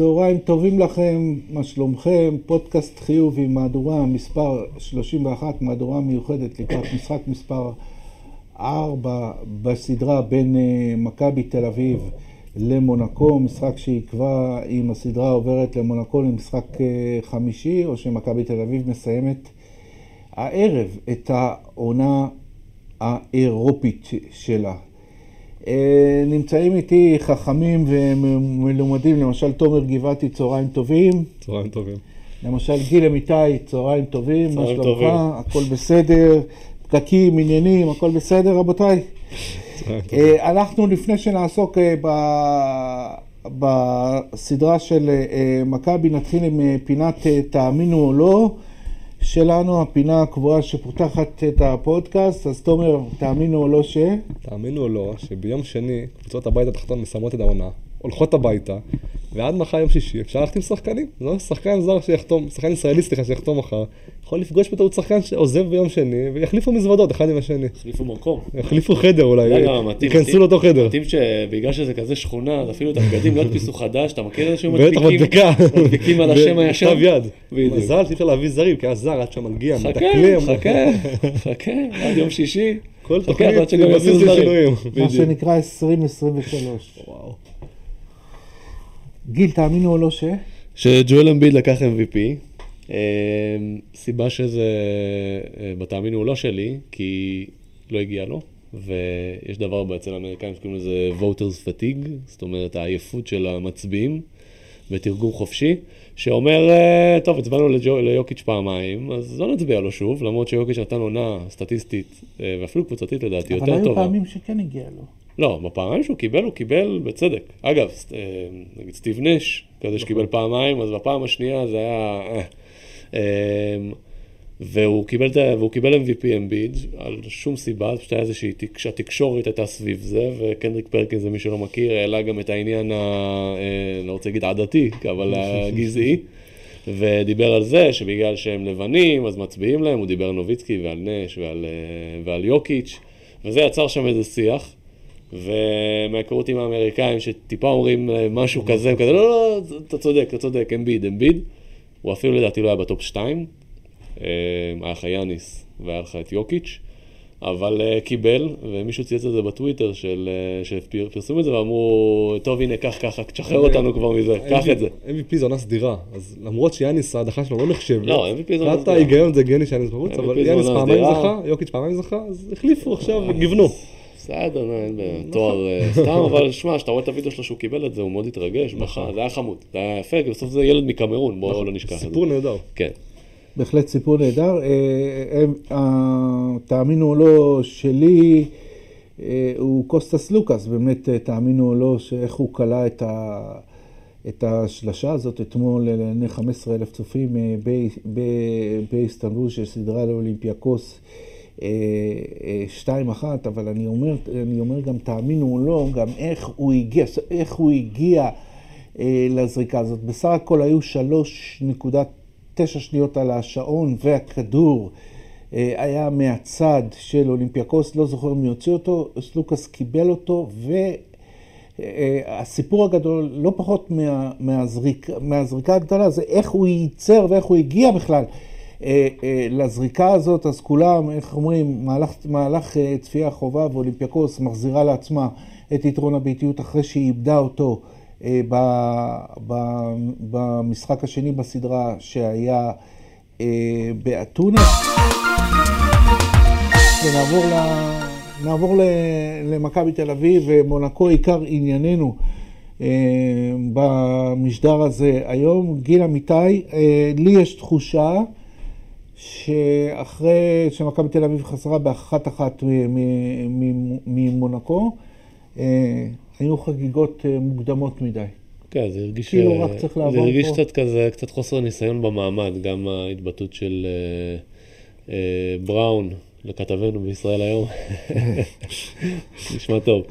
צהריים טובים לכם, מה שלומכם? פודקאסט חיובי, מהדורה מספר 31, מהדורה מיוחדת לקראת משחק מספר 4 בסדרה בין אה, מכבי תל אביב למונקו, משחק שיקבע אם הסדרה עוברת למונקו למשחק אה, חמישי, או שמכבי תל אביב מסיימת הערב את העונה האירופית שלה. אה, נמצאים איתי חכמים ומלומדים, למשל תומר גבעתי, צהריים טובים. צהריים טובים. למשל גיל אמיתי, צהריים טובים, מה. שלומך? הכל בסדר, פקקים, עניינים, הכל בסדר רבותיי? אה, אנחנו לפני שנעסוק אה, ב- בסדרה של מכבי, נתחיל עם פינת תאמינו או לא שלנו, הפינה הקבועה שפותחת את הפודקאסט, אז תומר, תאמינו או לא ש... תאמינו או לא, שביום שני קבוצות הבית התחתון מסיימות את העונה, הולכות הביתה, ועד מחר יום שישי אפשר ללכת עם שחקנים. לא? שחקן זר שיחתום, שחקן ישראלי סליחה שיחתום מחר, יכול לפגוש בטעות שחקן שעוזב ביום שני, ויחליפו מזוודות אחד עם השני. החליפו מקום. יחליפו חדר אולי, גם, מתאים, ייכנסו לאותו חדר. מתאים שבגלל שזה כזה שכונה, אז אפילו את הבגדים לא הדפיסו חדש, אתה מכיר איזשהו בטח מדביקים? מדבקה. מדביקים על השם הישן? בכתב יד. מזל שאי אפשר להביא זרים, כי היה זר עד שמגיע, חכה, מדקלם. חכה, חכה, עד יום שישי. כל חכה, תוכנית עד שגם בסיס יביאו זרים. לשינויים. מה. שנקרא 2023. וואו. גיל, תאמינו או לא ש... שג'ואל אמביד לקח MVP. אה, סיבה שזה, אה, בתאמינו הוא לא שלי, כי לא הגיע לו, ויש דבר אצל האמריקאים שקוראים לזה voters fatigue, זאת אומרת העייפות של המצביעים, בתרגום חופשי, שאומר, אה, טוב, הצבענו ליוקיץ' פעמיים, אז לא נצביע לו שוב, למרות שיוקיץ' נתן עונה סטטיסטית, אה, ואפילו קבוצתית לדעתי, אבל יותר היו טובה. פעמים שכן הגיע לו. לא, בפעמיים שהוא קיבל, הוא קיבל בצדק. אגב, נגיד סטיב נש, כזה שקיבל פעמיים, אז בפעם השנייה זה היה... אה, והוא קיבל, והוא קיבל MVP אמביד על שום סיבה, פשוט היה איזושהי, תק- שהתקשורת הייתה סביב זה, וקנדריק פרקינס, זה מי שלא מכיר, העלה גם את העניין, ה, אה, לא רוצה להגיד עדתי, אבל הגזעי, ודיבר על זה שבגלל שהם לבנים, אז מצביעים להם, הוא דיבר על נוביצקי ועל נש ועל, אה, ועל יוקיץ', וזה יצר שם איזה שיח. ומהיכרות עם האמריקאים שטיפה אומרים אה, משהו כזה, כזה, לא, לא, לא, אתה צודק, אתה צודק, אמביד, אמביד. הוא אפילו לדעתי לא היה בטופ 2. היה לך יאניס והיה לך את יוקיץ', אבל אה, קיבל, ומישהו צייץ את זה בטוויטר של, אה, שפרסמו את זה ואמרו, טוב הנה, קח ככה, תשחרר אותנו כבר מזה, קח את זה. MVP זו עונה סדירה, אז למרות שיאניס ההדחה שלו לא נחשבת, לא, MVP זו עונה סדירה. ההיגיון זה הגיוני שיאניס בחוץ, אבל יאניס פעמיים. זכה, יוקיץ' פעמיים זכה, אז החליפו עכשיו, גיוונו. בסדר, נו, אין בעיה, תואר אה, סתם, אבל שמע, כשאתה רואה את הוידאו שלו שהוא קיבל את זה, הוא מאוד התרגש, בכה, זה היה חמוד, זה היה יפה, כי בסוף זה ילד מקמרון, בואו לא נשכח את זה. סיפור נהדר. כן. בהחלט סיפור נהדר. אה, אה, תאמינו או לא, שלי אה, הוא קוסטס לוקאס, באמת אה, תאמינו או לא, שאיך הוא כלא את, ה, את השלשה הזאת אתמול לעיני 15 אלף צופים אה, באיסטנבול, שסדרה לאולימפיאקוס. אה, אה, 2-1, אבל אני אומר, אני אומר גם תאמינו או לא, גם איך הוא הגיע, איך הוא הגיע אה, לזריקה הזאת. בסך הכל היו 3.9 שניות על השעון והכדור אה, היה מהצד של אולימפיאקוס, לא זוכר מי הוציא אותו, סלוקאס קיבל אותו והסיפור הגדול, לא פחות מה, מהזריק, מהזריקה הגדולה, זה איך הוא ייצר ואיך הוא הגיע בכלל אה, אה, לזריקה הזאת, אז כולם, איך אומרים, מהלך, מהלך אה, צפייה חובה ואולימפיאקוס מחזירה לעצמה את יתרון הביתיות אחרי שהיא איבדה אותו אה, ב- ב- במשחק השני בסדרה שהיה אה, באתונה. ונעבור ל... נעבור למכבי תל אביב ומונקו עיקר ענייננו אה, במשדר הזה היום. גיל אמיתי, אה, לי יש תחושה שאחרי שמכבי תל אביב חזרה באחת אחת ממונקו, אה, היו חגיגות אה, מוקדמות מדי. כן, זה הרגיש, כאילו אה, רק צריך זה לעבור הרגיש פה. קצת כזה, קצת חוסר ניסיון במעמד, גם ההתבטאות של אה, אה, בראון לכתבנו בישראל היום, נשמע טוב.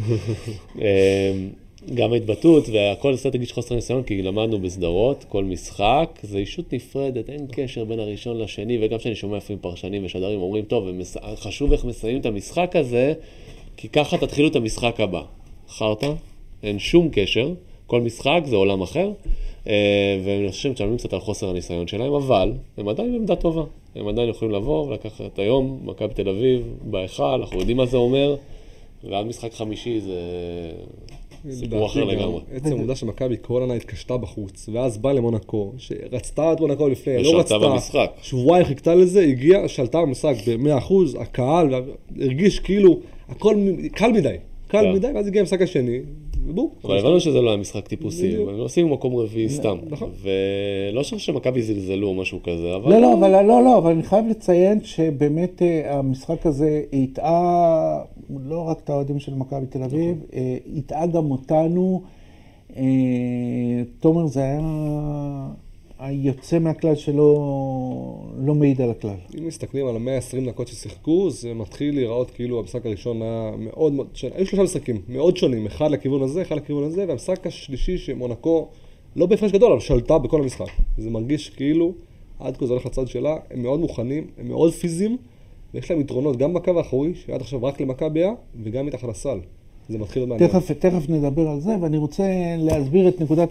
גם ההתבטאות והכל קצת הרגיש חוסר ניסיון, כי למדנו בסדרות, כל משחק זה אישות נפרדת, אין קשר בין הראשון לשני, וגם כשאני שומע לפעמים פרשנים ושדרים אומרים, טוב, ומס- חשוב איך מסיימים את המשחק הזה, כי ככה תתחילו את המשחק הבא. חרטא, אין שום קשר. כל משחק זה עולם אחר, אה, ואני חושב שהם משלמים קצת על חוסר הניסיון שלהם, אבל הם עדיין בעמדה טובה. הם עדיין יכולים לבוא ולקחת היום, מכבי תל אביב, בהיכל, אנחנו יודעים מה זה אומר, ועד משחק חמישי זה סיפור אחר לגמרי. עצם העובדה שמכבי כל עונה התקשתה בחוץ, ואז באה למונקו, שרצתה את מונקו לפני, לא ושלטה רצתה, במשחק. שבועיים חיכתה לזה, הגיעה, שלטה במשחק ב-100%, הקהל הרגיש כאילו הכל קל מדי, קל כן. מדי, ואז הגיע המשחק השני, אבל הבנו שזה לא היה משחק טיפוסי. הם עושים מקום רביעי סתם. נכון. ולא חושב שמכבי זלזלו או משהו כזה, אבל... לא, לא, אבל לא, לא, אבל אני חייב לציין שבאמת אה, המשחק הזה הטעה לא רק את האוהדים של מכבי תל אביב, אה, הטעה גם אותנו. אה, תומר זה היה היוצא מהכלל שלא לא מעיד על הכלל. אם מסתכלים על ה-120 דקות ששיחקו, זה מתחיל להיראות כאילו המשחק הראשון היה מאוד מאוד, שונה. היו שלושה משחקים מאוד שונים, אחד לכיוון הזה, אחד לכיוון הזה, והמשחק השלישי שמונקו, לא בהפרש גדול, אבל שלטה בכל המשחק. זה מרגיש כאילו, עד כה זה הולך לצד שלה, הם מאוד מוכנים, הם מאוד פיזיים, ויש להם יתרונות גם בקו האחורי, שעד עכשיו רק למכבי היה, וגם מתחת לסל. זה מתחיל להיות מעניין. תכף, תכף נדבר על זה, ואני רוצה להסביר את נקודת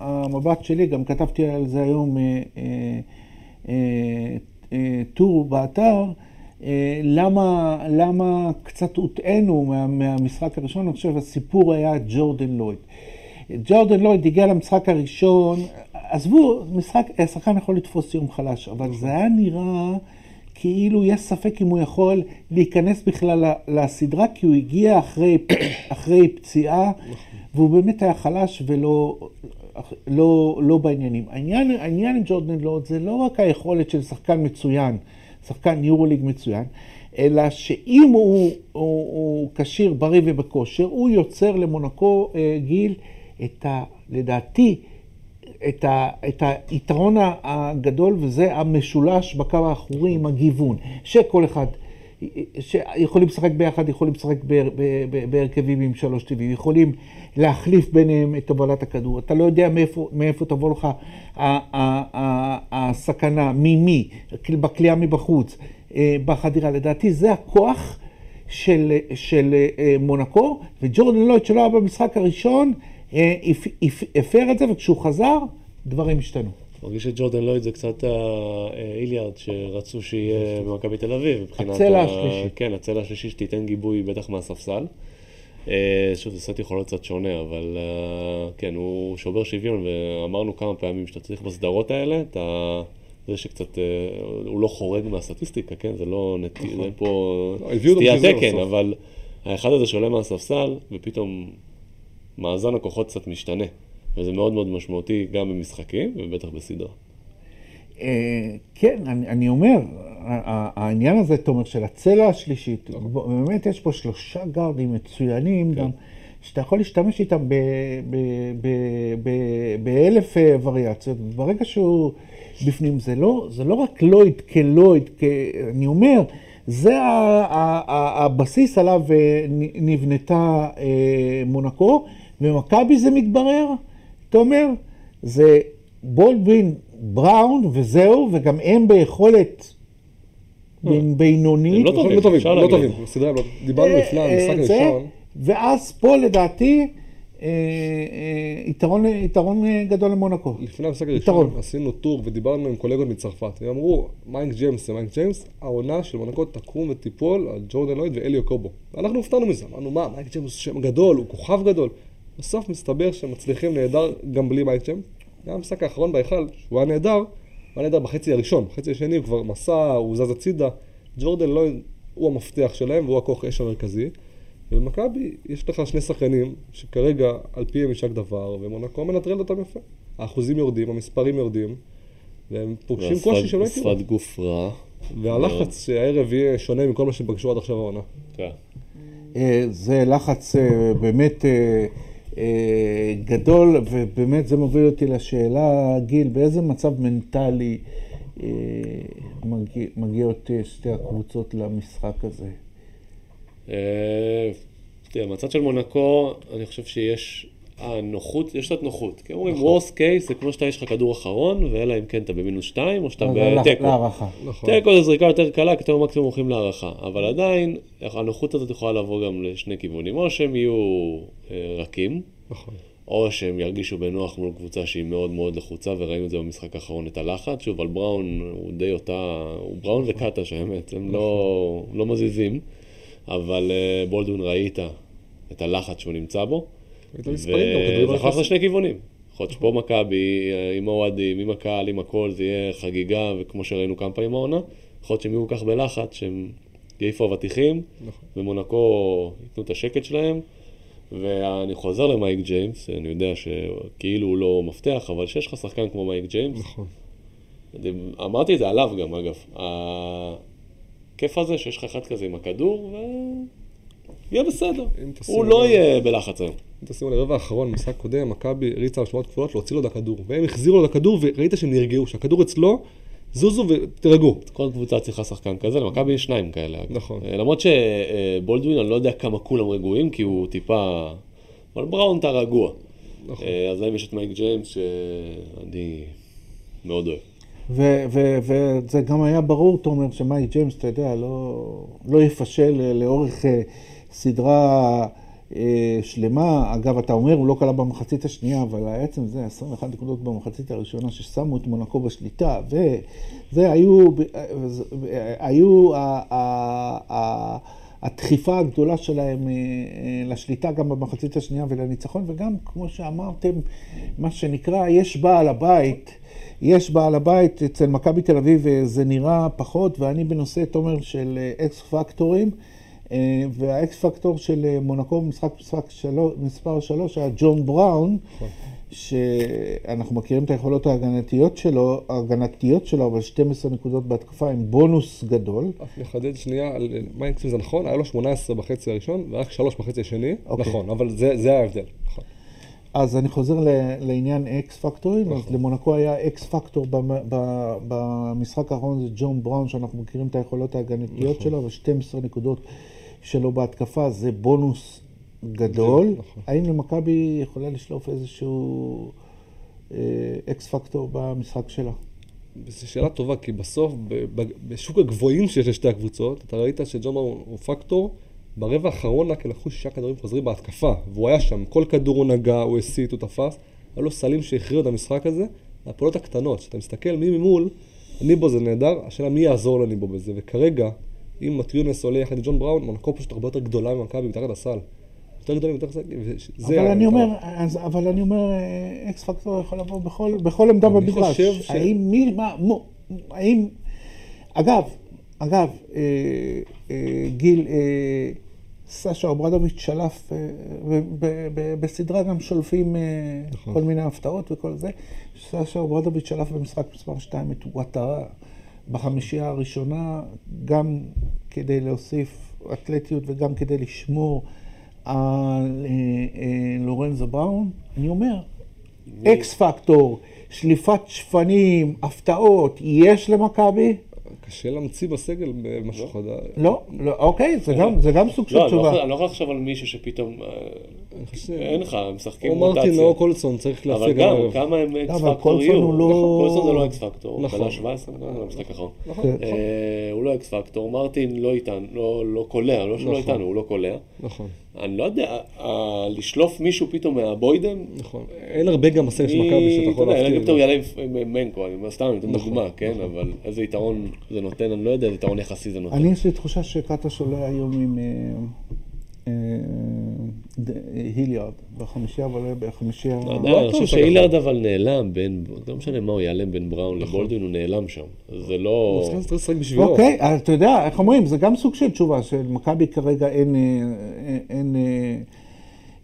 המבט שלי, גם כתבתי על זה היום אה, אה, אה, טור באתר, למה, למה קצת הוטענו מה, מהמשחק הראשון, אני חושב הסיפור היה ג'ורדן לויד. ג'ורדן לויד הגיע למשחק הראשון, עזבו, משחק, השחקן יכול לתפוס יום חלש, אבל זה היה נראה כאילו יש ספק אם הוא יכול להיכנס בכלל לסדרה, כי הוא הגיע אחרי, אחרי פציעה, והוא באמת היה חלש ולא לא, לא בעניינים. העניין, העניין עם ג'ורדן לורד זה לא רק היכולת של שחקן מצוין, שחקן יורוליג מצוין, אלא שאם הוא כשיר, בריא ובכושר, הוא יוצר למונקו אה, גיל את ה... לדעתי, את, ה, את היתרון הגדול, וזה המשולש בקו האחורי עם הגיוון, שכל אחד, שיכולים לשחק ביחד, יכולים לשחק בהרכבים עם שלוש טבעי, יכולים להחליף ביניהם את הובלת הכדור. אתה לא יודע מאיפה, מאיפה תבוא לך הסכנה, ממי, בכלייה מבחוץ, אה, בחדירה. לדעתי זה הכוח של, של אה, מונקו, וג'ורדן לויד שלא היה במשחק הראשון, הפר את זה, וכשהוא חזר, דברים השתנו. מרגיש שג'ורדן לויד זה קצת האיליארד שרצו שיהיה במכבי תל אביב. הצלע השלישי. כן, הצלע השלישי שתיתן גיבוי בטח מהספסל. אה, שוב, זה סט יכול להיות קצת שונה, אבל אה, כן, הוא שובר שוויון, ואמרנו כמה פעמים שאתה צריך בסדרות האלה, אתה... זה שקצת, אה, הוא לא חורג מהסטטיסטיקה, כן? זה לא נטי, זה פה לא, הביאו אותו סטיית תקן. אבל האחד הזה שעולה מהספסל, ופתאום מאזן הכוחות קצת משתנה. וזה מאוד מאוד משמעותי גם במשחקים, ובטח בסדרה. אה, כן, אני, אני אומר, העניין הזה, תומר, של הצלע השלישית, בוא, באמת יש פה שלושה גארדים מצוינים גם, שאתה יכול להשתמש איתם באלף אה, וריאציות, ברגע שהוא בפנים, זה לא, זה לא רק לויד כלויד, כ- אני אומר, זה הבסיס עליו אה, נבנתה מונקו, ומכבי זה מתברר, תומר, זה בולדווין, בראון וזהו, וגם הם ביכולת בין- בינונית. הם לא טובים. לא טובים, לא להגיד. טובים, בסדרה הם לא דיברנו אה, לפני אה, המשחק הראשון. ואז פה לדעתי אה, יתרון, יתרון גדול למונקו. לפני המשחק. הראשון עשינו טור ודיברנו עם קולגות מצרפת. הם אמרו, מייק ג'יימס זה מייק ג'יימס, העונה של מונקו תקום ותיפול על ג'ורדן לויד ואליו קובו. ואנחנו הופתענו מזה, אמרנו, מה, מייק ג'יימס הוא שם גדול, הוא כוכב גדול. בסוף מסתבר שהם מצליחים נהדר גם בלי מייק ג'יימס. גם המשחק האחרון בהיכל, שהוא היה נהדר, הוא היה נהדר בחצי הראשון. בחצי השני הוא כבר מסע, הוא זז הצידה. ג'ורדן לויד הוא המפתח שלהם והוא הכוח אש המרכזי. ובמכבי יש לך שני שחקנים שכרגע על פיהם יישק דבר, ומונקו מנטרל אותם יפה. האחוזים יורדים, המספרים יורדים, והם פוגשים והשפת- קושי שלא הכירו. שפת גוף רע. והלחץ שהערב יהיה שונה מכל מה שהם פגשו עד עכשיו העונה. כן. אה, זה לחץ אה, באמת אה, גדול, ובאמת זה מוביל אותי לשאלה, גיל, באיזה מצב מנטלי אה, מגיע- מגיעות אה, שתי הקבוצות למשחק הזה? אה, מהצד של מונקו, אני חושב שיש הנוחות, יש קצת נוחות. כי אומרים, וורסט קייס זה כמו שאתה יש לך כדור אחרון, ואלא אם כן אתה במינוס שתיים, או שאתה בתיקו. להערכה. נכון. תיקו זה זריקה יותר קלה, כי אתם מקסימום הולכים להערכה. אבל עדיין, הנוחות הזאת יכולה לבוא גם לשני כיוונים. או שהם יהיו אה, רכים, נכון. או שהם ירגישו בנוח מול קבוצה שהיא מאוד מאוד לחוצה, וראינו את זה במשחק האחרון, את הלחץ. שוב, על בראון הוא די אותה, הוא בראון וקטש האמת, הם לא, לא מזיזים, אבל אה, בולדווין ראית את הלחץ שהוא נמצא בו. גם, ללכת נכנסים. לשני כיוונים. יכול להיות שפה מכבי, אה, עם האוהדים, עם הקהל, עם הכל, זה יהיה חגיגה, וכמו שראינו כמה פעמים העונה, יכול להיות שהם יהיו כל כך בלחץ, שהם יעיפו אבטיחים, נכון. ומונקו ייתנו את השקט שלהם. ואני חוזר למייק ג'יימס, אני יודע שכאילו הוא לא מפתח, אבל שיש לך שחקן כמו מייק ג'יימס, נכון. אמרתי את זה עליו גם, אגב. הכיף הזה שיש לך אחד כזה עם הכדור, ויהיה בסדר. הוא לא יהיה בלחץ היום. אם תשימו לרבע האחרון, משחק קודם, מכבי הריצה על שמות כפולות להוציא לו את הכדור. והם החזירו לו את הכדור וראית שהם נרגעו, שהכדור אצלו, זוזו ותירגעו. כל קבוצה צריכה שחקן כזה, למכבי יש שניים כאלה. נכון. אה, למרות שבולדווין, אני לא יודע כמה כולם רגועים, כי הוא טיפה... אבל בראון אתה רגוע. נכון. אה, אז להם יש את מייק ג'יימס, שאני מאוד אוהב. וזה גם היה ברור, תומר, שמייק ג'יימס, אתה יודע, לא, לא יפשל אה, לאורך סדרה שלמה. אגב, אתה אומר, הוא לא כלה במחצית השנייה, אבל עצם זה, 21 נקודות במחצית הראשונה, ששמו את מונקו בשליטה, וזה היו, אה, אה, היו הדחיפה הגדולה שלהם אה, אה, לשליטה גם במחצית השנייה ולניצחון, וגם, כמו שאמרתם, מה שנקרא, יש בעל הבית. יש בעל הבית אצל מכבי תל אביב, אה, זה נראה פחות, ואני בנושא, תומר, של אה, אקס פקטורים, אה, והאקס פקטור של אה, מונקו במשחק מספר 3 היה ג'ון בראון, שאנחנו מכירים את היכולות ההגנתיות שלו, ההגנתיות שלו, אבל 12 נקודות בהתקפה עם בונוס גדול. רק נחדד שנייה על מה יקצים זה נכון, היה לו 18 בחצי הראשון ורק 3 בחצי השני, אוקיי. נכון, אבל זה זה ההבדל. נכון. אז אני חוזר לעניין X factor ים, אז נכון. למונקו היה X factor במשחק האחרון זה ג'ון בראון, שאנחנו מכירים את היכולות ההגנתיות נכון. שלו, אבל 12 נקודות שלו בהתקפה זה בונוס גדול. נכון. האם למכבי יכולה לשלוף איזשהו אה, X factor במשחק שלה? זו שאלה טובה, כי בסוף, בשוק הגבוהים שיש לשתי הקבוצות, אתה ראית שג'ון בראון הוא פקטור, ברבע האחרון רק לקחו שישה כדורים חוזרים בהתקפה, והוא היה שם, כל כדור הוא נגע, הוא הסית, הוא תפס, היו לו סלים שהכריעו את המשחק הזה, הפעולות הקטנות, כשאתה מסתכל מי ממול, ניבו זה נהדר, השאלה מי יעזור לניבו בזה, וכרגע, אם מטיונס עולה יחד עם ג'ון בראון, מונקו פשוט הרבה יותר גדולה ממכבי מתחת לסל. יותר גדולים, יותר וזה... אבל אני. אומר, אז, אבל אני אומר, אה, אקס פקטור יכול לבוא בכל, בכל עמדה במגרש. ש- האם מי, מה, מו, האם, אגב, אגב, אה, אה, גיל, אה, סשה אוברדוביץ' שלף, אה, בסדרה גם שולפים אה, נכון. כל מיני הפתעות וכל זה. סשה אוברדוביץ' שלף במשחק מספר 2 את וואטרה בחמישייה הראשונה, גם כדי להוסיף אתלטיות וגם כדי לשמור על אה, אה, לורנזו בראון. אני אומר, X factor, שליפת שפנים, הפתעות, יש למכבי? קשה להמציא בסגל משהו חדש. לא, לא, אוקיי, זה גם, זה גם סוג של לא, אני לא תשובה. יכול- אני לא יכול לחשוב על מישהו שפתאום... אה, אני חושב- אין לך, הם משחקים או מרטין רוטציה. או קולסון, צריך אבל להפסיק גם, הערב. כמה הם X אבל פקטור קולסון יהיו? הוא לא- נכון, קולסון זה לא X factor, נכון. קלע 17, נכון, זה המשחק האחרון. נכון. אה, הוא לא X factor, מרטין לא איתנו, לא- לא קולע, לא שלא נכון. איתנו, הוא לא קולע. נכון, אני לא יודע, לשלוף מישהו פתאום מהבוידם, נכון. אין הרבה גם בסגל של מכבי שאתה יכול אתה יודע, אלא אם להפתיע. פתאום יעלה עם- מנקו, אני אומר, סתם, אני נותן נכון, דוגמה, כן? נכון. אבל איזה יתרון זה נותן, אני לא יודע איזה יתרון יחסי זה נותן. אני, יש לי תחושה שקטש עולה היום עם אה, אה, היליארד בחמישייה, אבל עולה בחמישייה... לא לא אני חושב שאתה שהילרד אבל נעלם בין, לא משנה מה הוא ייעלם בין בראון נכון. לבולדווין, הוא נעלם שם. זה לא... הוא צריך לשחק בשבילו. אוקיי, אז אתה יודע, איך אומרים, זה גם סוג של תשובה, שלמכבי כרגע אין... אה, אין... אה,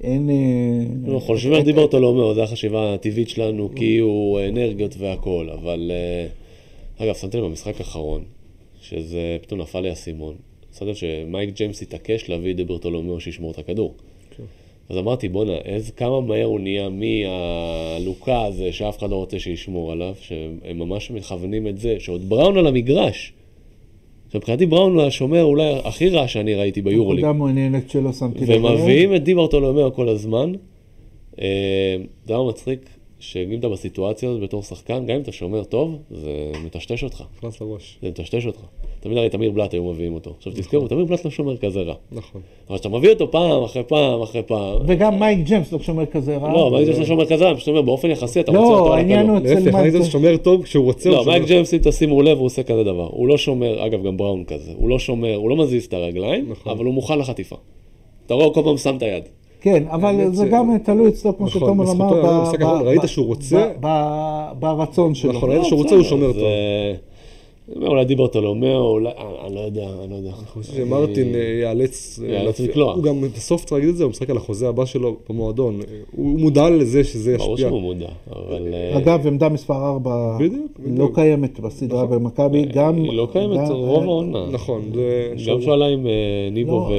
אין... אה, אנחנו חושבים על דיברטולומיאו, זו החשיבה הטבעית שלנו, כי הוא אנרגיות והכול, אבל... אה, אגב, שמתי לב במשחק האחרון, שזה פתאום נפל לי האסימון. לב שמייק ג'יימס התעקש להביא את דיברטולומיאו שישמור את הכדור. אז אמרתי, בואנה, איזה כמה מהר הוא נהיה מהלוקה הזה שאף אחד לא רוצה שישמור עליו, שהם ממש מכוונים את זה, שעוד בראון על המגרש. עכשיו, מבחינתי בראון הוא השומר אולי הכי רע שאני ראיתי ביורוליג. נקודה מעניינת שלא שמתי לב. ומביאים את די ברטולומיאו כל הזמן. אה, יודע מה מצחיק? שאם אתה בסיטואציה הזאת בתור שחקן, גם אם אתה שומר טוב, זה מטשטש אותך. נכנס לראש. זה מטשטש אותך. תמיד הרי תמיר בלאט היו מביאים אותו. עכשיו תזכרו, תמיר בלאט לא שומר כזה רע. נכון. אבל כשאתה מביא אותו פעם אחרי פעם אחרי פעם, וגם מייק ג'יימס לא שומר כזה רע. לא, מייק ג'יימס לא שומר כזה רע, פשוט אומר, באופן יחסי אתה רוצה אותו לא, העניין הוא. אצל מייק ג'יימס. שומר טוב כשהוא רוצה. לא, מייק ג'יימס, אם תשימו לב, הוא עושה כזה דבר. הוא לא שומר, אגב, גם בראון כזה. הוא לא שומר, הוא לא מזיז את הרגליים, נכון. אבל הוא מוכן לחטיפה. אתה רואה, כל פעם שם את היד. כן, אבל האמת זה גם תלוי אצלו, כמו נכון, שתומר אמר, ב- האחרון, ראית שהוא רוצה? ברצון שלו. נכון, ראית לא, שהוא רוצה, הוא שומר אומר, אולי דיברטולומיאו, אולי, אני אני לא יודע, אני לא יודע. אני חושב שמרטין אה, ייאלץ... אה, ייאלץ לקלוע. הוא גם, בסוף צריך להגיד את זה, הוא משחק על החוזה הבא שלו במועדון. אה, הוא מודע לזה שזה ברור ישפיע. שהוא מודע, אבל... אה, אגב, עמדה מספר 4 בדיוק, לא. קיימת בסדרה נכון. במכבי, גם... היא לא קיימת רוב העונה. נכון. גם שהוא עלה עם אה, ניבו לא.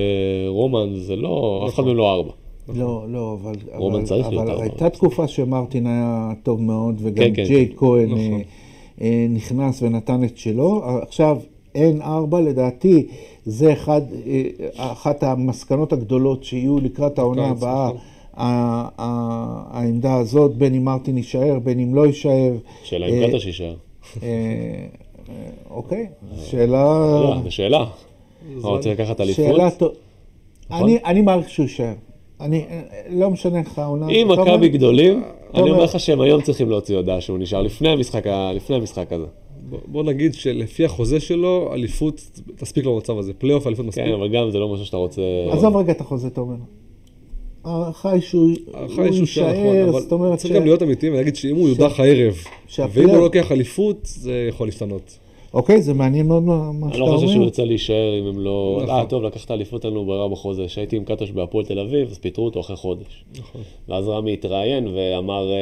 ורומן, זה לא, אף אחד נכון. מהם לא ארבע. לא, לא, אבל, רומן אבל, צריך להיות אבל ארבע. הייתה תקופה שמרטין היה טוב מאוד, וגם כן, כן, ג'ייד כן. כהן נכון. אה, אה, נכנס ונתן את שלו. עכשיו, אין ארבע, לדעתי, זה אחד, אה, אחת המסקנות הגדולות שיהיו לקראת העונה הבאה. נכון. ה- ה- העמדה הזאת, בין אם מרטין יישאר, בין אם לא יישאר. שאלה אם קטש יישאר. אוקיי, שאלה... זו שאלה. אתה רוצה לקחת אליפות? שאלה טובה. נכון? אני מעריך שהוא יישאר. אני, לא משנה איך העונה... אם מכבי גדולים, אני אומר- לך שהם היום צריכים להוציא הודעה שהוא נשאר לפני המשחק לפני המשחק הזה. בוא- נגיד שלפי החוזה שלו, אליפות תספיק לו במצב הזה. פלייאוף, אליפות מספיק. כן, אבל גם זה לא משהו שאתה רוצה... עזוב רגע את החוזה, אתה אומר. ההערכה היא שהוא נכון, יישאר, אבל זאת אומרת צריך גם להיות אמיתיים ולהגיד שאם הוא יודח הערב, ואם הוא לוקח אליפות, זה יכול להשתנות. אוקיי, זה מעניין מאוד מה מה אני שאתה לא חושב שהוא אומר. ירצה להישאר אם הם לא... נכון. אה, טוב, לקחת אליפות אין לנו ברירה בחוזה. כשהייתי עם קטש בהפועל תל אביב, אז פיטרו אותו אחרי חודש. נכון. ואז רמי התראיין ואמר, אה,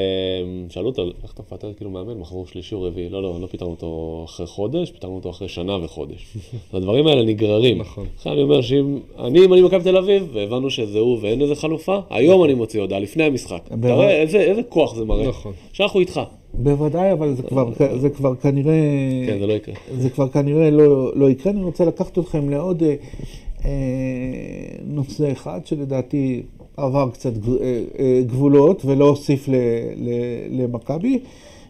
שאלו אותו, איך אתה מפטר כאילו מאמן, מחזור שלישי או רביעי? לא, לא, לא פיטרנו אותו אחרי חודש, פיטרנו אותו אחרי שנה וחודש. הדברים האלה נגררים. נכון. לכן אני אומר שאם, אני, אם אני מכבי תל אביב, והבנו שזה הוא ואין לזה חלופה, היום אני מוציא הודעה, לפני המשחק. אתה. רואה איזה איזה כוח זה מראה. נכון. שאנחנו איתך. בוודאי, אבל זה כבר, זה כבר כנראה... כן, זה לא יקרה. זה כבר כנראה לא, לא יקרה. אני רוצה לקחת אתכם לעוד אה, אה, נושא אחד שלדעתי עבר קצת אה, אה, גבולות ולא הוסיף למכבי,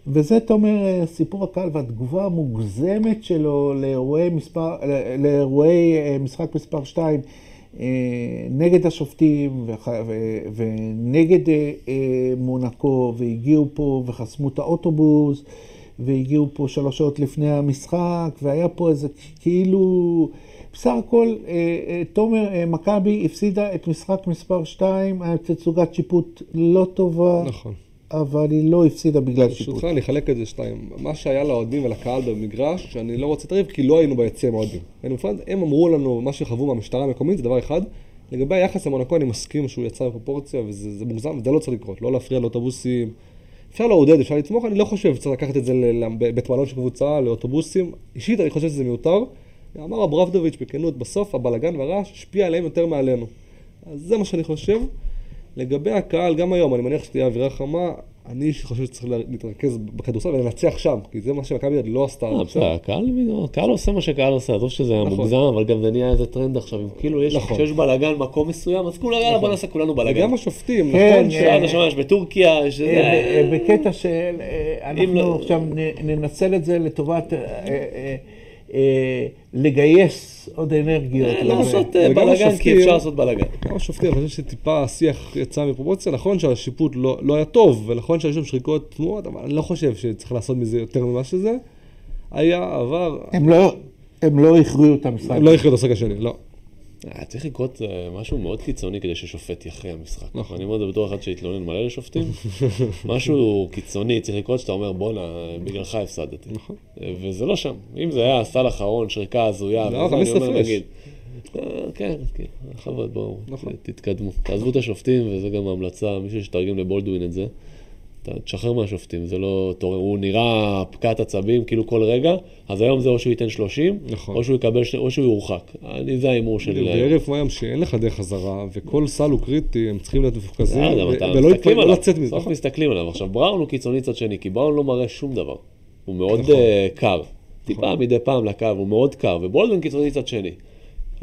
וזה, תומר, אה, סיפור הקהל והתגובה המוגזמת שלו לאירועי, מספר, לאירועי משחק מספר 2. נגד השופטים ונגד אה, אה, מונקו, והגיעו פה וחסמו את האוטובוס, והגיעו פה שלוש שעות לפני המשחק, והיה פה איזה כאילו... בסך הכל, אה, אה, תומר, אה, מכבי הפסידה את משחק מספר 2, היה תצוגת שיפוט לא טובה, נכון. אבל היא לא הפסידה בגלל שיפוט. ברשותך אני אחלק את זה שתיים. מה שהיה לאוהדים ולקהל במגרש, שאני לא רוצה להתערב כי לא היינו ביציע עם האוהדים. הם אמרו לנו, מה שחוו מהמשטרה המקומית זה דבר אחד. לגבי היחס למונקו אני מסכים שהוא יצא בפרופורציה וזה זה מוגזם, זה לא צריך לקרות, לא להפריע לאוטובוסים. אפשר לעודד, אפשר לתמוך, אני לא חושב שצריך לקחת את זה לבית מלון של קבוצה, לאוטובוסים. אישית אני חושב שזה מיותר. אמר אברבדוביץ' בכנות, בסוף הבלגן והרעש השפיע עליהם יותר מעלינו. אז זה מה שאני חושב. לגבי הקהל, גם היום, אני מניח שתהיה אווירה חמה, אני חושב שצריך לה- להתרכז בכדורסל ולנצח שם, כי זה מה שמכבי לא עשתה. אה, בסדר, הקהל הקהל עושה מה שקהל עושה, עזוב שזה היה נכון. מוגזם, אבל גם זה נהיה איזה טרנד עכשיו, אם כאילו יש, נכון. כשיש בלאגן במקום מסוים, אז כולם, יאללה בוא נעשה כולנו בלאגן. וגם השופטים, כן, נכון? ש- אה, שאתה שומע, יש בטורקיה, יש... אה, אה, בקטע של אה, אם אנחנו לא- עכשיו ננצל את זה לטובת אה, אה, אה, לגייס עוד אנרגיות. אה. לעשות אה, בלאגן, כי אפשר לעשות בלאגן. גם השופטים, אני חושב שטיפה השיח יצא מפרופורציה, נכון שהשיפוט לא, לא היה טוב, ונכון שהיו שם שריקות תנועות, אבל אני לא חושב שצריך לעשות מזה יותר ממה שזה. היה, עבר, הם לא- הם לא הכריעו את המשחק. לא הכריעו את השחק השני, לא. אה, צריך לקרות אה, משהו מאוד קיצוני כדי ששופט יכריע משחק. נכון. אני אומר את זה בתור אחד שהתלונן מלא לשופטים. משהו קיצוני צריך לקרות שאתה אומר בואנה, בגללך הפסדתי. נכון. אה, וזה לא שם. אם זה היה סל אחרון, שריקה הזויה, לא, אני 15 אומר. נגיד. כן, כן, בכבוד, בואו, נכון. תתקדמו. תעזבו את השופטים, וזה גם ההמלצה, מישהו שתרגם לבולדווין את זה. אתה תשחרר מהשופטים, זה לא... הוא נראה פקעת עצבים כאילו כל רגע, אז היום זה או שהוא ייתן 30, נכון. או שהוא יקבל, שני- או שהוא יורחק. אני, זה ההימור שלי. בערב מים שאין לך דרך חזרה, וכל סל הוא קריטי, הם צריכים להיות מפוקזים, אה, ולא לא עליו, לצאת מזה. בסוף נכון. מסתכלים עליו. עכשיו, בראון הוא קיצוני צד שני, כי בראון לא מראה שום דבר. הוא מאוד נכון. אה, קר. טיפה מדי פעם לקו, הוא מאוד קר, ובולדווין קיצוני צד שני.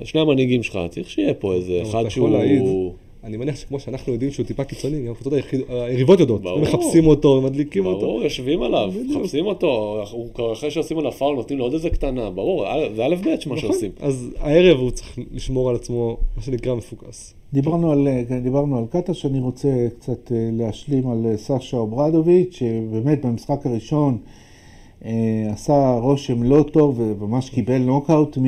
שני המנהיגים שלך, צריך שיהיה פה איזה אחד שהוא... אני מניח שכמו שאנחנו יודעים שהוא טיפה קיצוני, גם הקבוצות היריבות יודעות. ברור. הם מחפשים אותו, מדליקים אותו. ברור, יושבים עליו, בדיוק. מחפשים אותו, הוא אחרי שעושים עליו פאול נותנים לו עוד איזה קטנה, ברור, זה א' ב' מה נכון. שעושים. אז הערב הוא צריך לשמור על עצמו, מה שנקרא, מפוקס. דיברנו על, דיברנו על קטש, אני רוצה קצת אה, להשלים על אה, סשה אוברדוביץ', שבאמת במשחק הראשון עשה רושם לא טוב וממש קיבל נוקאוט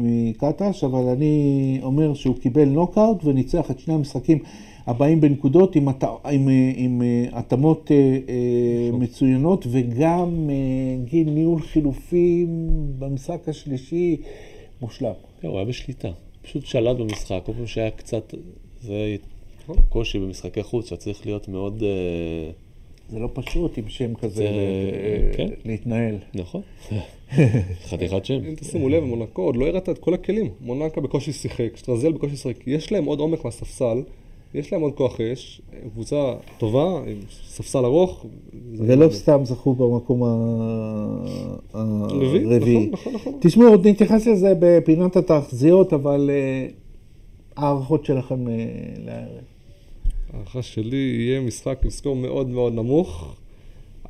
מקטש, אבל אני אומר שהוא קיבל נוקאוט וניצח את שני המשחקים הבאים בנקודות עם, הת... עם, אה, עם אה, התאמות אה, אה, מצוינות וגם אה, גיל ניהול חילופים במשחק השלישי מושלם. כן, הוא היה בשליטה, פשוט שלט במשחק, כל פעם שהיה קצת, זה קושי במשחקי חוץ, שאתה צריך להיות מאוד, אה, זה לא פשוט עם שם כזה זה- כן. להתנהל. נכון, חתיכת שם. אם תשימו לב, מונקו עוד לא הראתה את כל הכלים. מונקה בקושי שיחק, שטרזל בקושי שיחק. יש להם עוד עומק מהספסל, יש להם עוד כוח אש, קבוצה טובה, עם ספסל ארוך. זה- ולא סתם זכו במקום רביעי, הרביעי. נכון, נכון, נכון. תשמעו, עוד נתייחס לזה בפינת התחזיות, אבל אה, הערכות שלכם אה, לערב. ההערכה שלי יהיה משחק עם סקור מאוד מאוד נמוך.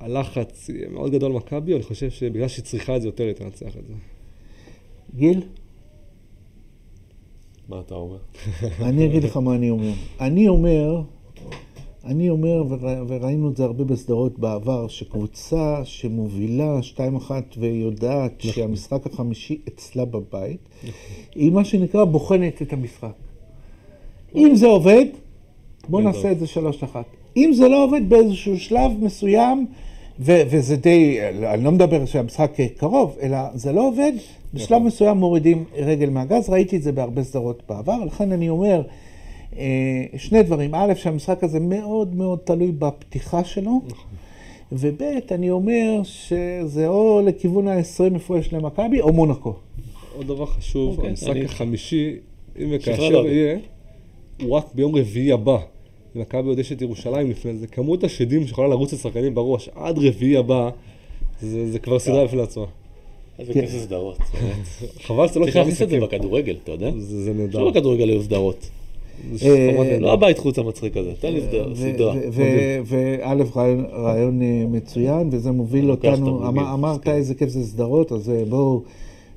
הלחץ יהיה מאוד גדול למכבי, אני חושב שבגלל שהיא צריכה את זה יותר, היא תנצח את זה. גיל, מה אתה אומר? אני אגיד לך מה אני אומר. אני אומר, אני אומר, ורא- וראינו את זה הרבה בסדרות בעבר, שקבוצה שמובילה 2-1 ויודעת שהמשחק החמישי אצלה בבית, היא מה שנקרא בוחנת את המשחק. אם זה עובד, בוא גדול. נעשה את זה 3-1. אם זה לא עובד באיזשהו שלב מסוים, ו- וזה די, אני לא מדבר שהמשחק קרוב, אלא זה לא עובד, בשלב מסוים מורידים רגל מהגז, ראיתי את זה בהרבה סדרות בעבר, לכן אני אומר אה, שני דברים, א', שהמשחק הזה מאוד מאוד תלוי בפתיחה שלו, וב', אני אומר שזה או לכיוון ה-20 הפרש למכבי או מונקו. עוד דבר חשוב, אוקיי, המשחק אני- החמישי, אם וכאשר. יהיה, הוא רק ביום רביעי הבא. מכבי עוד יש את ירושלים לפני זה. כמות השדים שיכולה לרוץ לשחקנים בראש עד רביעי הבא, זה זה כבר סדרה בפני עצמה. איזה כן. כסף סדרות. חבל שזה לא צריך להכניס את זה. בכדורגל, אתה יודע? זה זה נהדר. לא בכדורגל היו סדרות. זה אה. לא הבית חוץ המצחיק הזה, תן לי ו- סדרה. ו- ו- וא', רעיון- אה, מצוין, וזה מוביל אותנו, אמרת מסכים. איזה כיף זה סדרות, אז אה,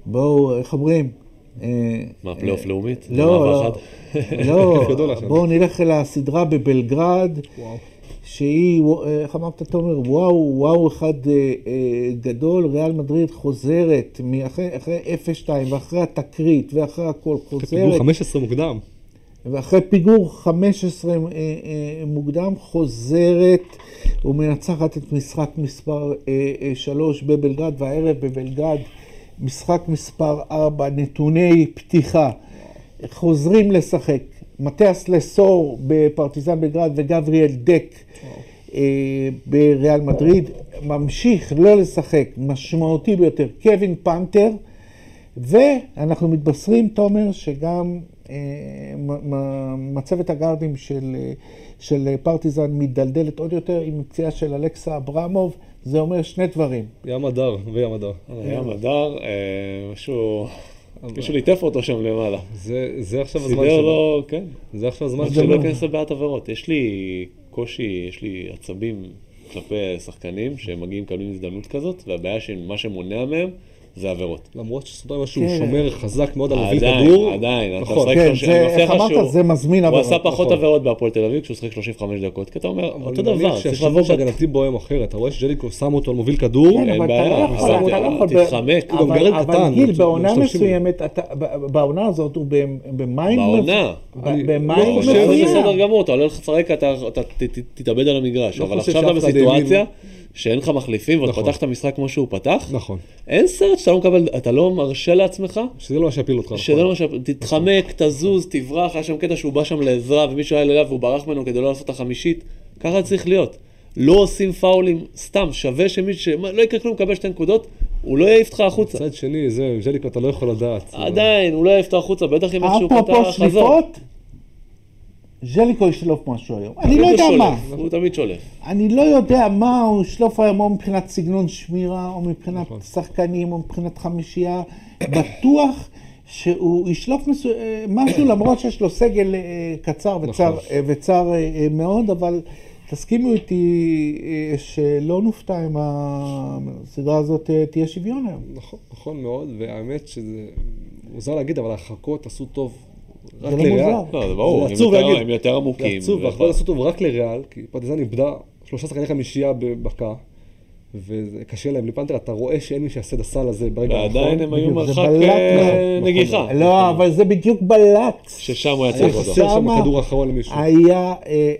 בואו, איך אומרים? אה, מה, פלייאוף לאומית? לא, לא? לא. בואו נלך אל הסדרה בבלגרד. שהיא, אה, איך אמרת, תומר, וואו, וואו אחד אה, אה, גדול, ריאל מדריד חוזרת, אחרי 0-2 ואחרי התקרית ואחרי הכל פיגור חוזרת, 15 מוקדם. ואחרי פיגור 15 אה, אה, מוקדם חוזרת ומנצחת את משחק מספר 3 בבלגרד, והערב בבלגרד משחק מספר 4, נתוני פתיחה. חוזרים לשחק. מתיאס לסור בפרטיזן בלגרד וגבריאל דק אה, בריאל מדריד. ממשיך לא לשחק, משמעותי ביותר, קווין פנתר. ואנחנו מתבשרים, תומר, שגם אה, מצבת הגארדים של, אה, של פרטיזן מידלדלת עוד יותר עם פציעה של אלכסה אברמוב. זה אומר שני דברים. ים הדר וים הדר. היה מדר, אה, משהו, מישהו ליטף אותו שם למעלה. זה זה עכשיו הזמן סידר שלו. לו, כן. זה עכשיו הזמן שלו. שלא ייכנס לבעיית עבירות. יש לי קושי, יש לי עצבים כלפי שחקנים שמגיעים מקבלים הזדמנות כזאת, והבעיה שמה שמונע מהם זה עבירות. למרות שסודו שהוא כן. שומר חזק מאוד על עדיין, כדור. עדיין, אתה נכון. כן, שלוש- זה, אני איך לך אמרת? שהוא- זה מזמין הוא עבירות. עשה פחות נכון. עבירות בהפועל תל אביב כשהוא שיחק 35 דקות, כי אתה אומר, אבל אותו דבר, צריך לעבור... ההגנתי בו היום אחרת. אתה רואה שג'ליקו שם אותו על מוביל כדור, כן, אין אבל אתה בעיה, לא יכול- אבל אתה לא יכול... תתחמק. הוא גם אבל- גרד אבל קטן, גיל, משתמשים בעונה. מסוימת, בעונה הזאת הוא במים... בעונה. אני במים לא חושב- זה מצוין. בסדר גמור, אתה עולה לשחק, אתה אתה תתאבד על המגרש, לא אבל חושב עכשיו אתה בסיטואציה. שאין לך מחליפים ואתה נכון. פתח את המשחק כמו שהוא פתח, נכון. אין סרט שאתה לא מקבל, אתה לא מרשה לעצמך, שזה לא מה שיפיל אותך. שזה נכון. לא מה ש... תתחמק, תזוז, תברח, היה שם קטע שהוא בא שם לעזרה ומישהו היה אליו והוא ברח ממנו כדי לא לעשות את החמישית, ככה צריך להיות. לא עושים פאולים סתם, שווה שמישהו, ש- לא יקרה כלום, מקבל שתי נקודות, הוא לא יעיף אותך החוצה. מצד שני, זה, עם ז'ליקו אתה לא יכול לדעת. עדיין, הוא לא יעיף אותך החוצה, בטח אם איכשהו אפרופו קטע חזור. שליפות, ז'ליקו ישלוף משהו היום. אני לא יודע שולף, מה. הוא תמיד שולף. אני לא יודע מה הוא ישלוף היום, או מבחינת סגנון שמירה, או מבחינת נכון. שחקנים, או מבחינת חמישייה. בטוח שהוא ישלוף מסו... אה, משהו למרות שיש לו סגל אה, קצר וצר, נכון. אה, וצר מאוד, אבל תסכימו איתי שלא נופתע אם הסדרה הזאת תהיה שוויון היום. נכון, נכון מאוד, והאמת שזה מוזר להגיד, אבל ההרחקות עשו טוב רק לא לריאל. מוזר. לא, זה ברור, זה הם עצוב יותר- להגיד. הם יותר זה עמוקים. עצוב, ו- וההרחקות עשו טוב רק לריאל, כי פרטיזן איבדה שלושה שחקני חמישייה בבקע, וזה קשה להם. בלי פנתר אתה רואה שאין מי שיעשה את הסל הזה ברגע האחרון. ועדיין הם היו זה מרחק בלט אה. נגיחה. לא, אבל זה בדיוק בלט. ששם הוא היה היה צריך אותו. חסר שם הכדור האחרון למישהו. היה אה, אה,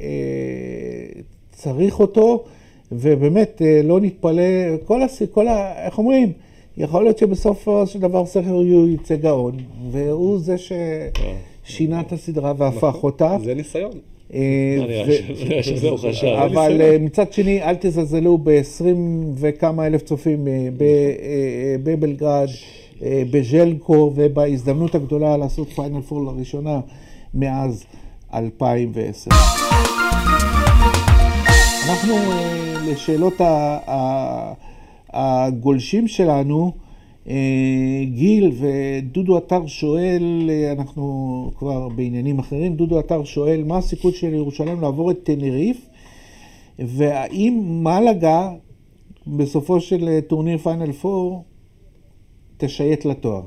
אה, צריך אותו, ובאמת אה, לא נתפלא, כל, הס... כל ה... איך אומרים? יכול להיות שבסופו של דבר סכר יצא גאון, והוא זה ששינה את הסדרה והפך אותה. זה ניסיון. אה. אבל אה, מצד שני, אל תזלזלו ב-20 וכמה אלף צופים אה, אה, בבלגרד, אה, בז'לקו, ובהזדמנות הגדולה לעשות פיינל פור לראשונה מאז 2010. אנחנו אה, לשאלות ה- הגולשים שלנו, אה, גיל ודודו עטר שואל, אה, אנחנו כבר בעניינים אחרים, דודו עטר שואל, מה הסיכוי של ירושלים לעבור את טנריף, והאם מלאגה בסופו של אה, טורניר פיינל פור תשייט לתואר?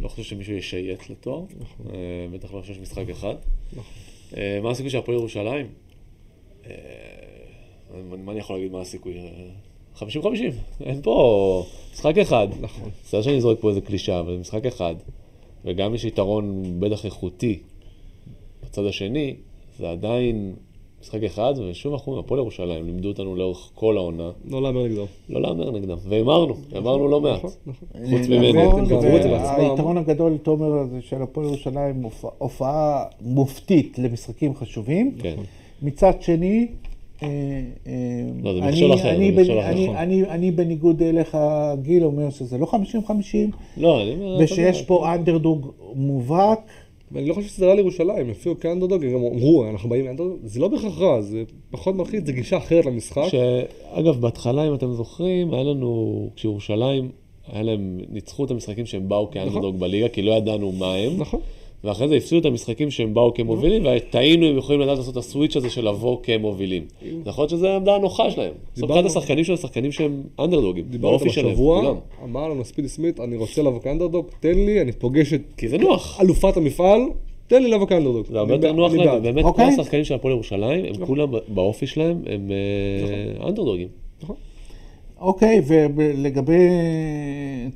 לא חושב שמישהו ישייט לתואר, אה, בטח לא שיש משחק אחד. נכון. מה הסיכוי של הפועל ירושלים? מה אני יכול להגיד מה הסיכוי? אה, 50-50, אין פה משחק אחד. נכון. בסדר שאני זורק פה איזה קלישאה, אבל זה משחק אחד. וגם יש יתרון בטח איכותי בצד השני, זה עדיין משחק אחד, ושוב אנחנו הפועל ירושלים לימדו אותנו לאורך כל העונה, לא להמר נגדו. לא להמר נגדם, והימרנו, הימרנו לא מעט. נכון, נכון. חוץ ממני. נכון. והיתרון הגדול, תומר, זה של הפועל ירושלים הופעה- מופתית למשחקים חשובים. כן. מצד שני, לא, זה אני- מכשול אחר, אני זה בנ- מכשול אחר, אני- נכון. אני- אני בניגוד אליך, גיל, אומר שזה לא 50-50, לא, אני אומר... ושיש פה אנדרדוג מובהק. ואני לא חושב שזה רע לירושלים, הופיעו כאנדרדוג, הם גם אמרו, אנחנו באים מאנדרדוג, זה לא בהכרח רע, זה פחות מלחיץ, זה גישה אחרת למשחק. שאגב, בהתחלה, אם אתם זוכרים, היה לנו, כשירושלים, היה להם, ניצחו את המשחקים שהם באו כאנדרדוג בליגה, כי לא ידענו מה הם. נכון. ואחרי זה הפסידו את המשחקים שהם באו כמובילים, וטעינו אם יכולים לדעת לעשות את הסוויץ' הזה של לבוא כמובילים. יכול להיות שזו העמדה הנוחה שלהם. זאת אומרת, השחקנים שלהם שחקנים שהם אנדרדוגים, באופי שלהם, בשבוע. אמר לנו ספידי סמית, אני רוצה לבוא כאנדרדוג, תן לי, אני פוגש את כי זה נוח. אלופת המפעל, תן לי לבוא כאנדרדוג. זה הרבה יותר נוח להם, בעד. ובאמת כל אוקיי. השחקנים של הפועל ירושלים, הם כולם באופי שלהם, הם אה, אנדרדוגים. אוקיי, ולגבי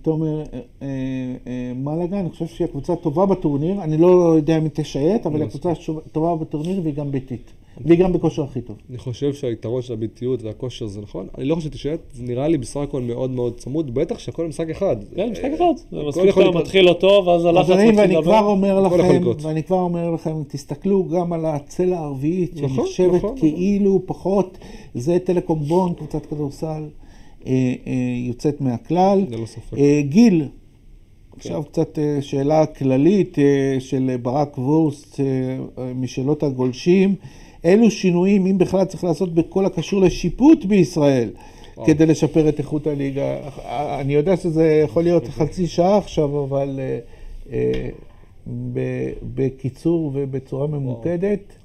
תומר אה, אה, מלאגה, אני חושב שהיא הקבוצה טובה בטורניר. אני לא יודע אם היא תשייט, אבל היא הקבוצה שוב- טובה בטורניר והיא גם ביתית. והיא גם בכושר הכי טוב. אני חושב שהיתרון של הביתיות והכושר זה נכון, אני לא חושב שתשייט, זה נראה לי בסך הכל מאוד מאוד צמוד, בטח שהכל משחק אחד. כן, משחק אה, אחד. זה מספיק שאתה. מתחיל לא טוב, אז הלחץ מתחיל ואני כבר לדבר. אומר לכם. ואני כבר אומר לכם, תסתכלו גם על הצלע הרביעית, נכון, שנחשבת נכון, כאילו פחות, זה טלקום בון, קבוצת כדורסל אה, אה, יוצאת מהכלל. ללא ספק. אה, גיל, עכשיו קצת אה, שאלה כללית אה, של ברק וורסט, אה, אה, משאלות הגולשים. אילו שינויים, אם בכלל, צריך לעשות בכל הקשור לשיפוט בישראל כדי לשפר את איכות הליגה? אה, אני יודע שזה יכול להיות חצי שעה עכשיו, אבל אה, אה, בקיצור ובצורה ממוקדת.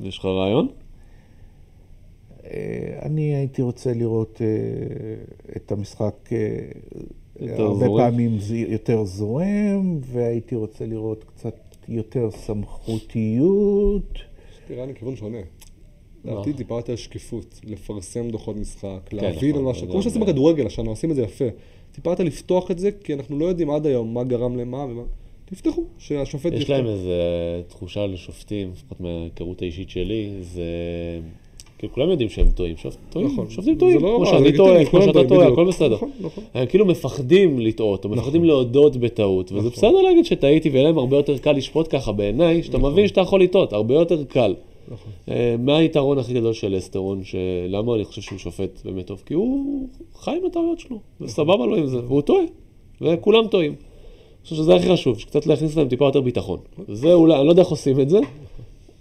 יש לך רעיון? אה, אני הייתי רוצה לראות אה, את המשחק אה, הרבה זורם. פעמים יותר זורם, והייתי רוצה לראות קצת יותר סמכותיות. נראה לי כיוון שונה. מה? לדעתי טיפה יותר שקיפות, לפרסם דוחות משחק, כן, להבין על נכון, משהו, זה כמו שעושים בכדורגל השנה, עושים את זה יפה. טיפה יותר לפתוח את זה, כי אנחנו לא יודעים עד היום מה גרם למה ומה. תפתחו, שהשופט יש יפתח. להם איזו תחושה לשופטים, לפחות מההיכרות האישית שלי, זה... כאילו כולם יודעים שהם טועים, שופט- טועים, נכון. שופטים טועים, לא כמו שאני טועה, כמו שאתה טועה. הכל בסדר. נכון, נכון. הם כאילו מפחדים לטעות, או מפחדים להודות בטעות, וזה בסדר להגיד שטעיתי, ויהיה להם הרבה יותר קל לשפוט ככה בעיניי, שאתה מבין שאתה יכול לטעות, הרבה יותר קל. נכון. אה, מה היתרון הכי גדול של אסטרון, שלמה אני חושב שהוא שופט באמת טוב? כי הוא חי עם הטעויות שלו, וסבבה לו עם זה, והוא טועה, וכולם טועים. אני חושב שזה הכי חשוב, שקצת להכניס להם טיפה יותר ביטחון. זה אולי, אני לא יודע איך עושים את זה.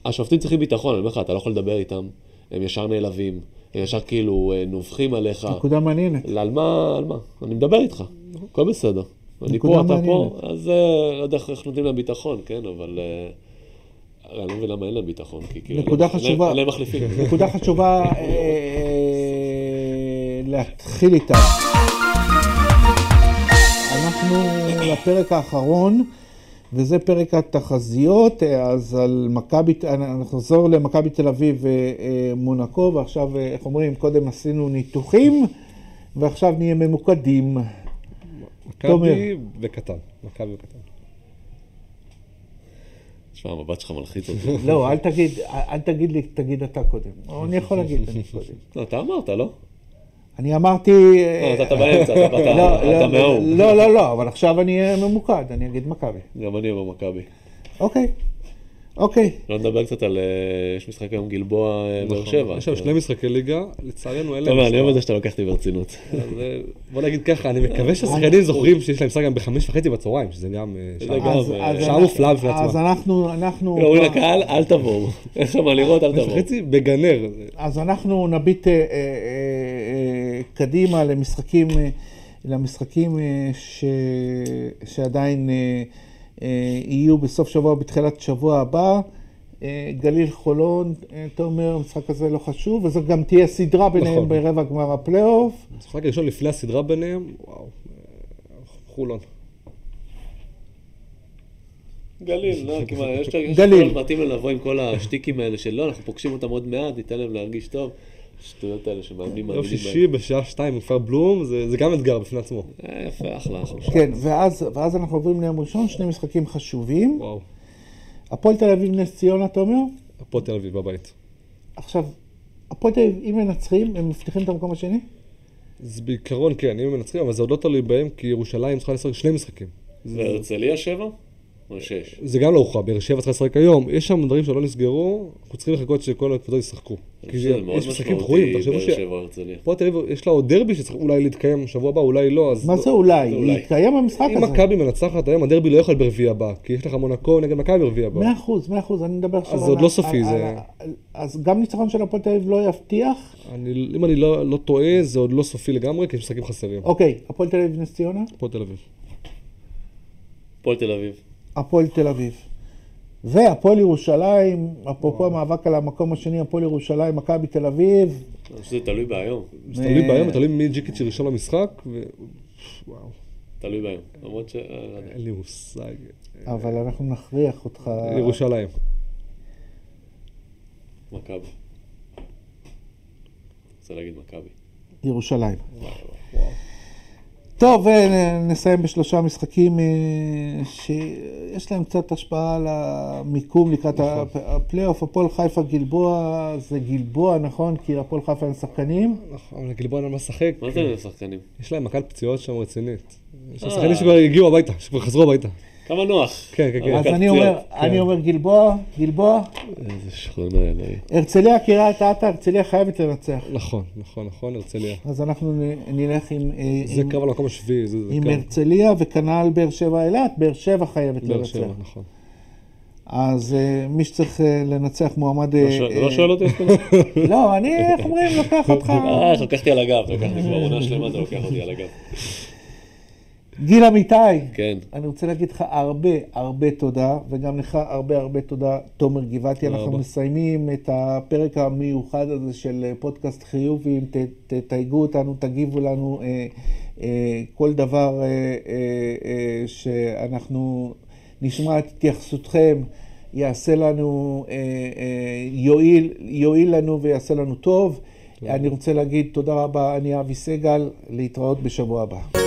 השופטים צריכים ביטחון, אני אומר לך, אתה לא יכול לדבר איתם, הם ישר נעלבים, הם ישר כאילו אה, נובחים עליך. נקודה מעניינת. על מה, על מה? אני מדבר איתך. הכל בסדר. אני פה, אתה. פה, אז אה, לא יודע איך נותנים להם ביטחון, כן, אבל... אה, אני לא מבין למה אין להם ביטחון, כי כאילו... נקודה חשובה. אין להם מחליפים. נקודה חשובה להתחיל איתה. אנחנו לפרק האחרון, וזה פרק התחזיות, אה, אז על מכבי, אנחנו נחזור למכבי תל אביב ומונקו, ועכשיו, אה, איך אומרים, קודם עשינו ניתוחים, ועכשיו נהיה ממוקדים. תומר. מכבי וקטן. מכבי וקטן. תשמע, המבט שלך מלחיץ אותי. לא, אל תגיד, אל תגיד לי, תגיד אתה קודם. אני יכול להגיד אני קודם. לא, אתה אמרת, לא? אני אמרתי... לא, אתה- אתה באמצע, אתה לא, אתה לא, מהאור. לא, לא, לא, אבל עכשיו אני אהיה ממוקד, אני אגיד מכבי. גם אני במכבי. אוקיי, אוקיי. לא נדבר קצת על... אה, יש משחק היום גלבוע אה, באר נכון. שבע. יש שם שני משחקי ליגה, לצערנו אין להם... טוב, אני אוהב את זה. שאתה לוקח אותי ברצינות. אז, אה, בוא נגיד ככה, אני מקווה שהשחקנים זוכרים שיש להם משחק גם בחמש וחצי בצהריים, שזה גם אה, שעה. אז- אה, אז מופלאה בפני אז עצמה. אנחנו, אנחנו... אומרים לקהל, אל תבואו. אין לך מה לראות, אל חמש תבואו. וחצי בגנר. אז אנחנו נביט אה, אה, אה, קדימה למשחקים, אה, למשחקים אה, ש, שעדיין אה, יהיו בסוף שבוע, בתחילת שבוע הבא. גליל חולון, אומר, המשחק הזה לא חשוב, וזו גם תהיה סדרה ביניהם נכון. ברבע גמר הפלייאוף. המשחק הראשון לפני הסדרה ביניהם, וואו, חולון. גליל, לא, כמעט, יש. כל מתאים להם לבוא עם כל השטיקים האלה של לא, אנחנו פוגשים אותם עוד מעט, ניתן להם להרגיש טוב. השטויות האלה שמאמנים יום מאמינים שישי בשעה שתיים בכפר בלום, זה זה גם אתגר בפני עצמו. אה, יפה, אחלה, אחלה. כן, ואז, ואז אנחנו עוברים ליום ראשון, שני משחקים חשובים. וואו, הפועל תל אביב נס ציונה, אתה אומר? הפועל תל אביב בבית. עכשיו, הפועל תל אביב, אם מנצחים, הם מבטיחים את המקום השני? אז בעיקרון כן, אם הם מנצחים, אבל זה עוד לא תלוי בהם, כי ירושלים צריכה לשחק שני משחקים. והרצליה שבע? או שש? זה גם לא הוכרע, באר שבע צריכה לשחק היום, יש שם דברים שלא נסגרו, אנחנו צריכים לחכות שכל הקבוצות ישחקו. זה מאוד יש משחקים דחויים, משמעותי, תחשבו באר שבע הרצליה. שהפועל תל אביב יש לה עוד דרבי שצריך אולי להתקיים בשבוע הבא, אולי לא, אז... מה זה אולי? זה אולי. יתקיים המשחק אם הזה. מכבי מנצחת היום, הדרבי לא יכול ברביעי הבא, כי יש לך מונקו נגד מכבי ברביעי הבא. מאה אחוז, מאה אחוז, אני מדבר עכשיו אז. זה עוד לא סופי, זה- אז גם ניצחון של הפועל תל אביב לא יבטיח? אם אני לא, לא טועה, זה עוד לא סופי לגמרי, כי יש משחקים חסרים. אוקיי, הפועל תל אביב נס ציונה? הפועל תל אביב. הפועל תל אביב. הפועל תל אביב. והפועל ירושלים, אפרופו המאבק על המקום השני, הפועל ירושלים, מכבי תל אביב. שזה תלוי בהיום. זה תלוי ביום, תלוי מי ג'יקיץ' ראשון למשחק, ו... וואו, תלוי בהיום. למרות ש... אה, לא. אין לי מושג. אבל אנחנו נכריח אותך... ירושלים. מכבי. רוצה להגיד מכבי. ירושלים. וואי. טוב, ונסיים בשלושה משחקים אה, שיש להם קצת השפעה על המיקום לקראת הפ- הפלייאוף. הפועל חיפה גלבוע זה גלבוע, נכון? כי הפועל חיפה הם שחקנים. נכון, לגלבוע אין על מה זה לשחקנים? יש להם מכת פציעות שם רצינית. יש אה. שחקנים שכבר הגיעו הביתה, שכבר חזרו הביתה. כמה נוח. כן, כן, כן. אז אני אומר, אני אומר גלבוע, גלבוע. איזה שכונה אלוהי. הרצליה קריית אתא, הרצליה חייבת לנצח. נכון, נכון, נכון, הרצליה. אז אנחנו נלך עם, אה, זה על המקום השביעי, עם. הרצליה וכנ"ל באר שבע אילת, באר שבע חייבת באר לנצח. שבע, נכון. אז אה, מי שצריך אה, לנצח מועמד... לא לא שואל אותי? לא, אני, איך אומרים, לוקח אותך... אה, לקחתי על הגב, לקחתי כבר עונה שלמה, אתה לוקח אותי על הגב. גיל אמיתי, כן. אני רוצה להגיד לך הרבה הרבה תודה, וגם לך הרבה הרבה תודה, תומר גבעתי. אנחנו רבה. מסיימים את הפרק המיוחד הזה של אה, פודקאסט חיובים, ת- תתייגו אותנו, תגיבו לנו אה, אה, כל דבר אה, אה, אה, שאנחנו נשמע את התייחסותכם. יעשה לנו, אה, אה, יועיל, יועיל לנו ויעשה לנו טוב. אני רוצה להגיד תודה רבה, אני אבי סגל, להתראות בשבוע הבא.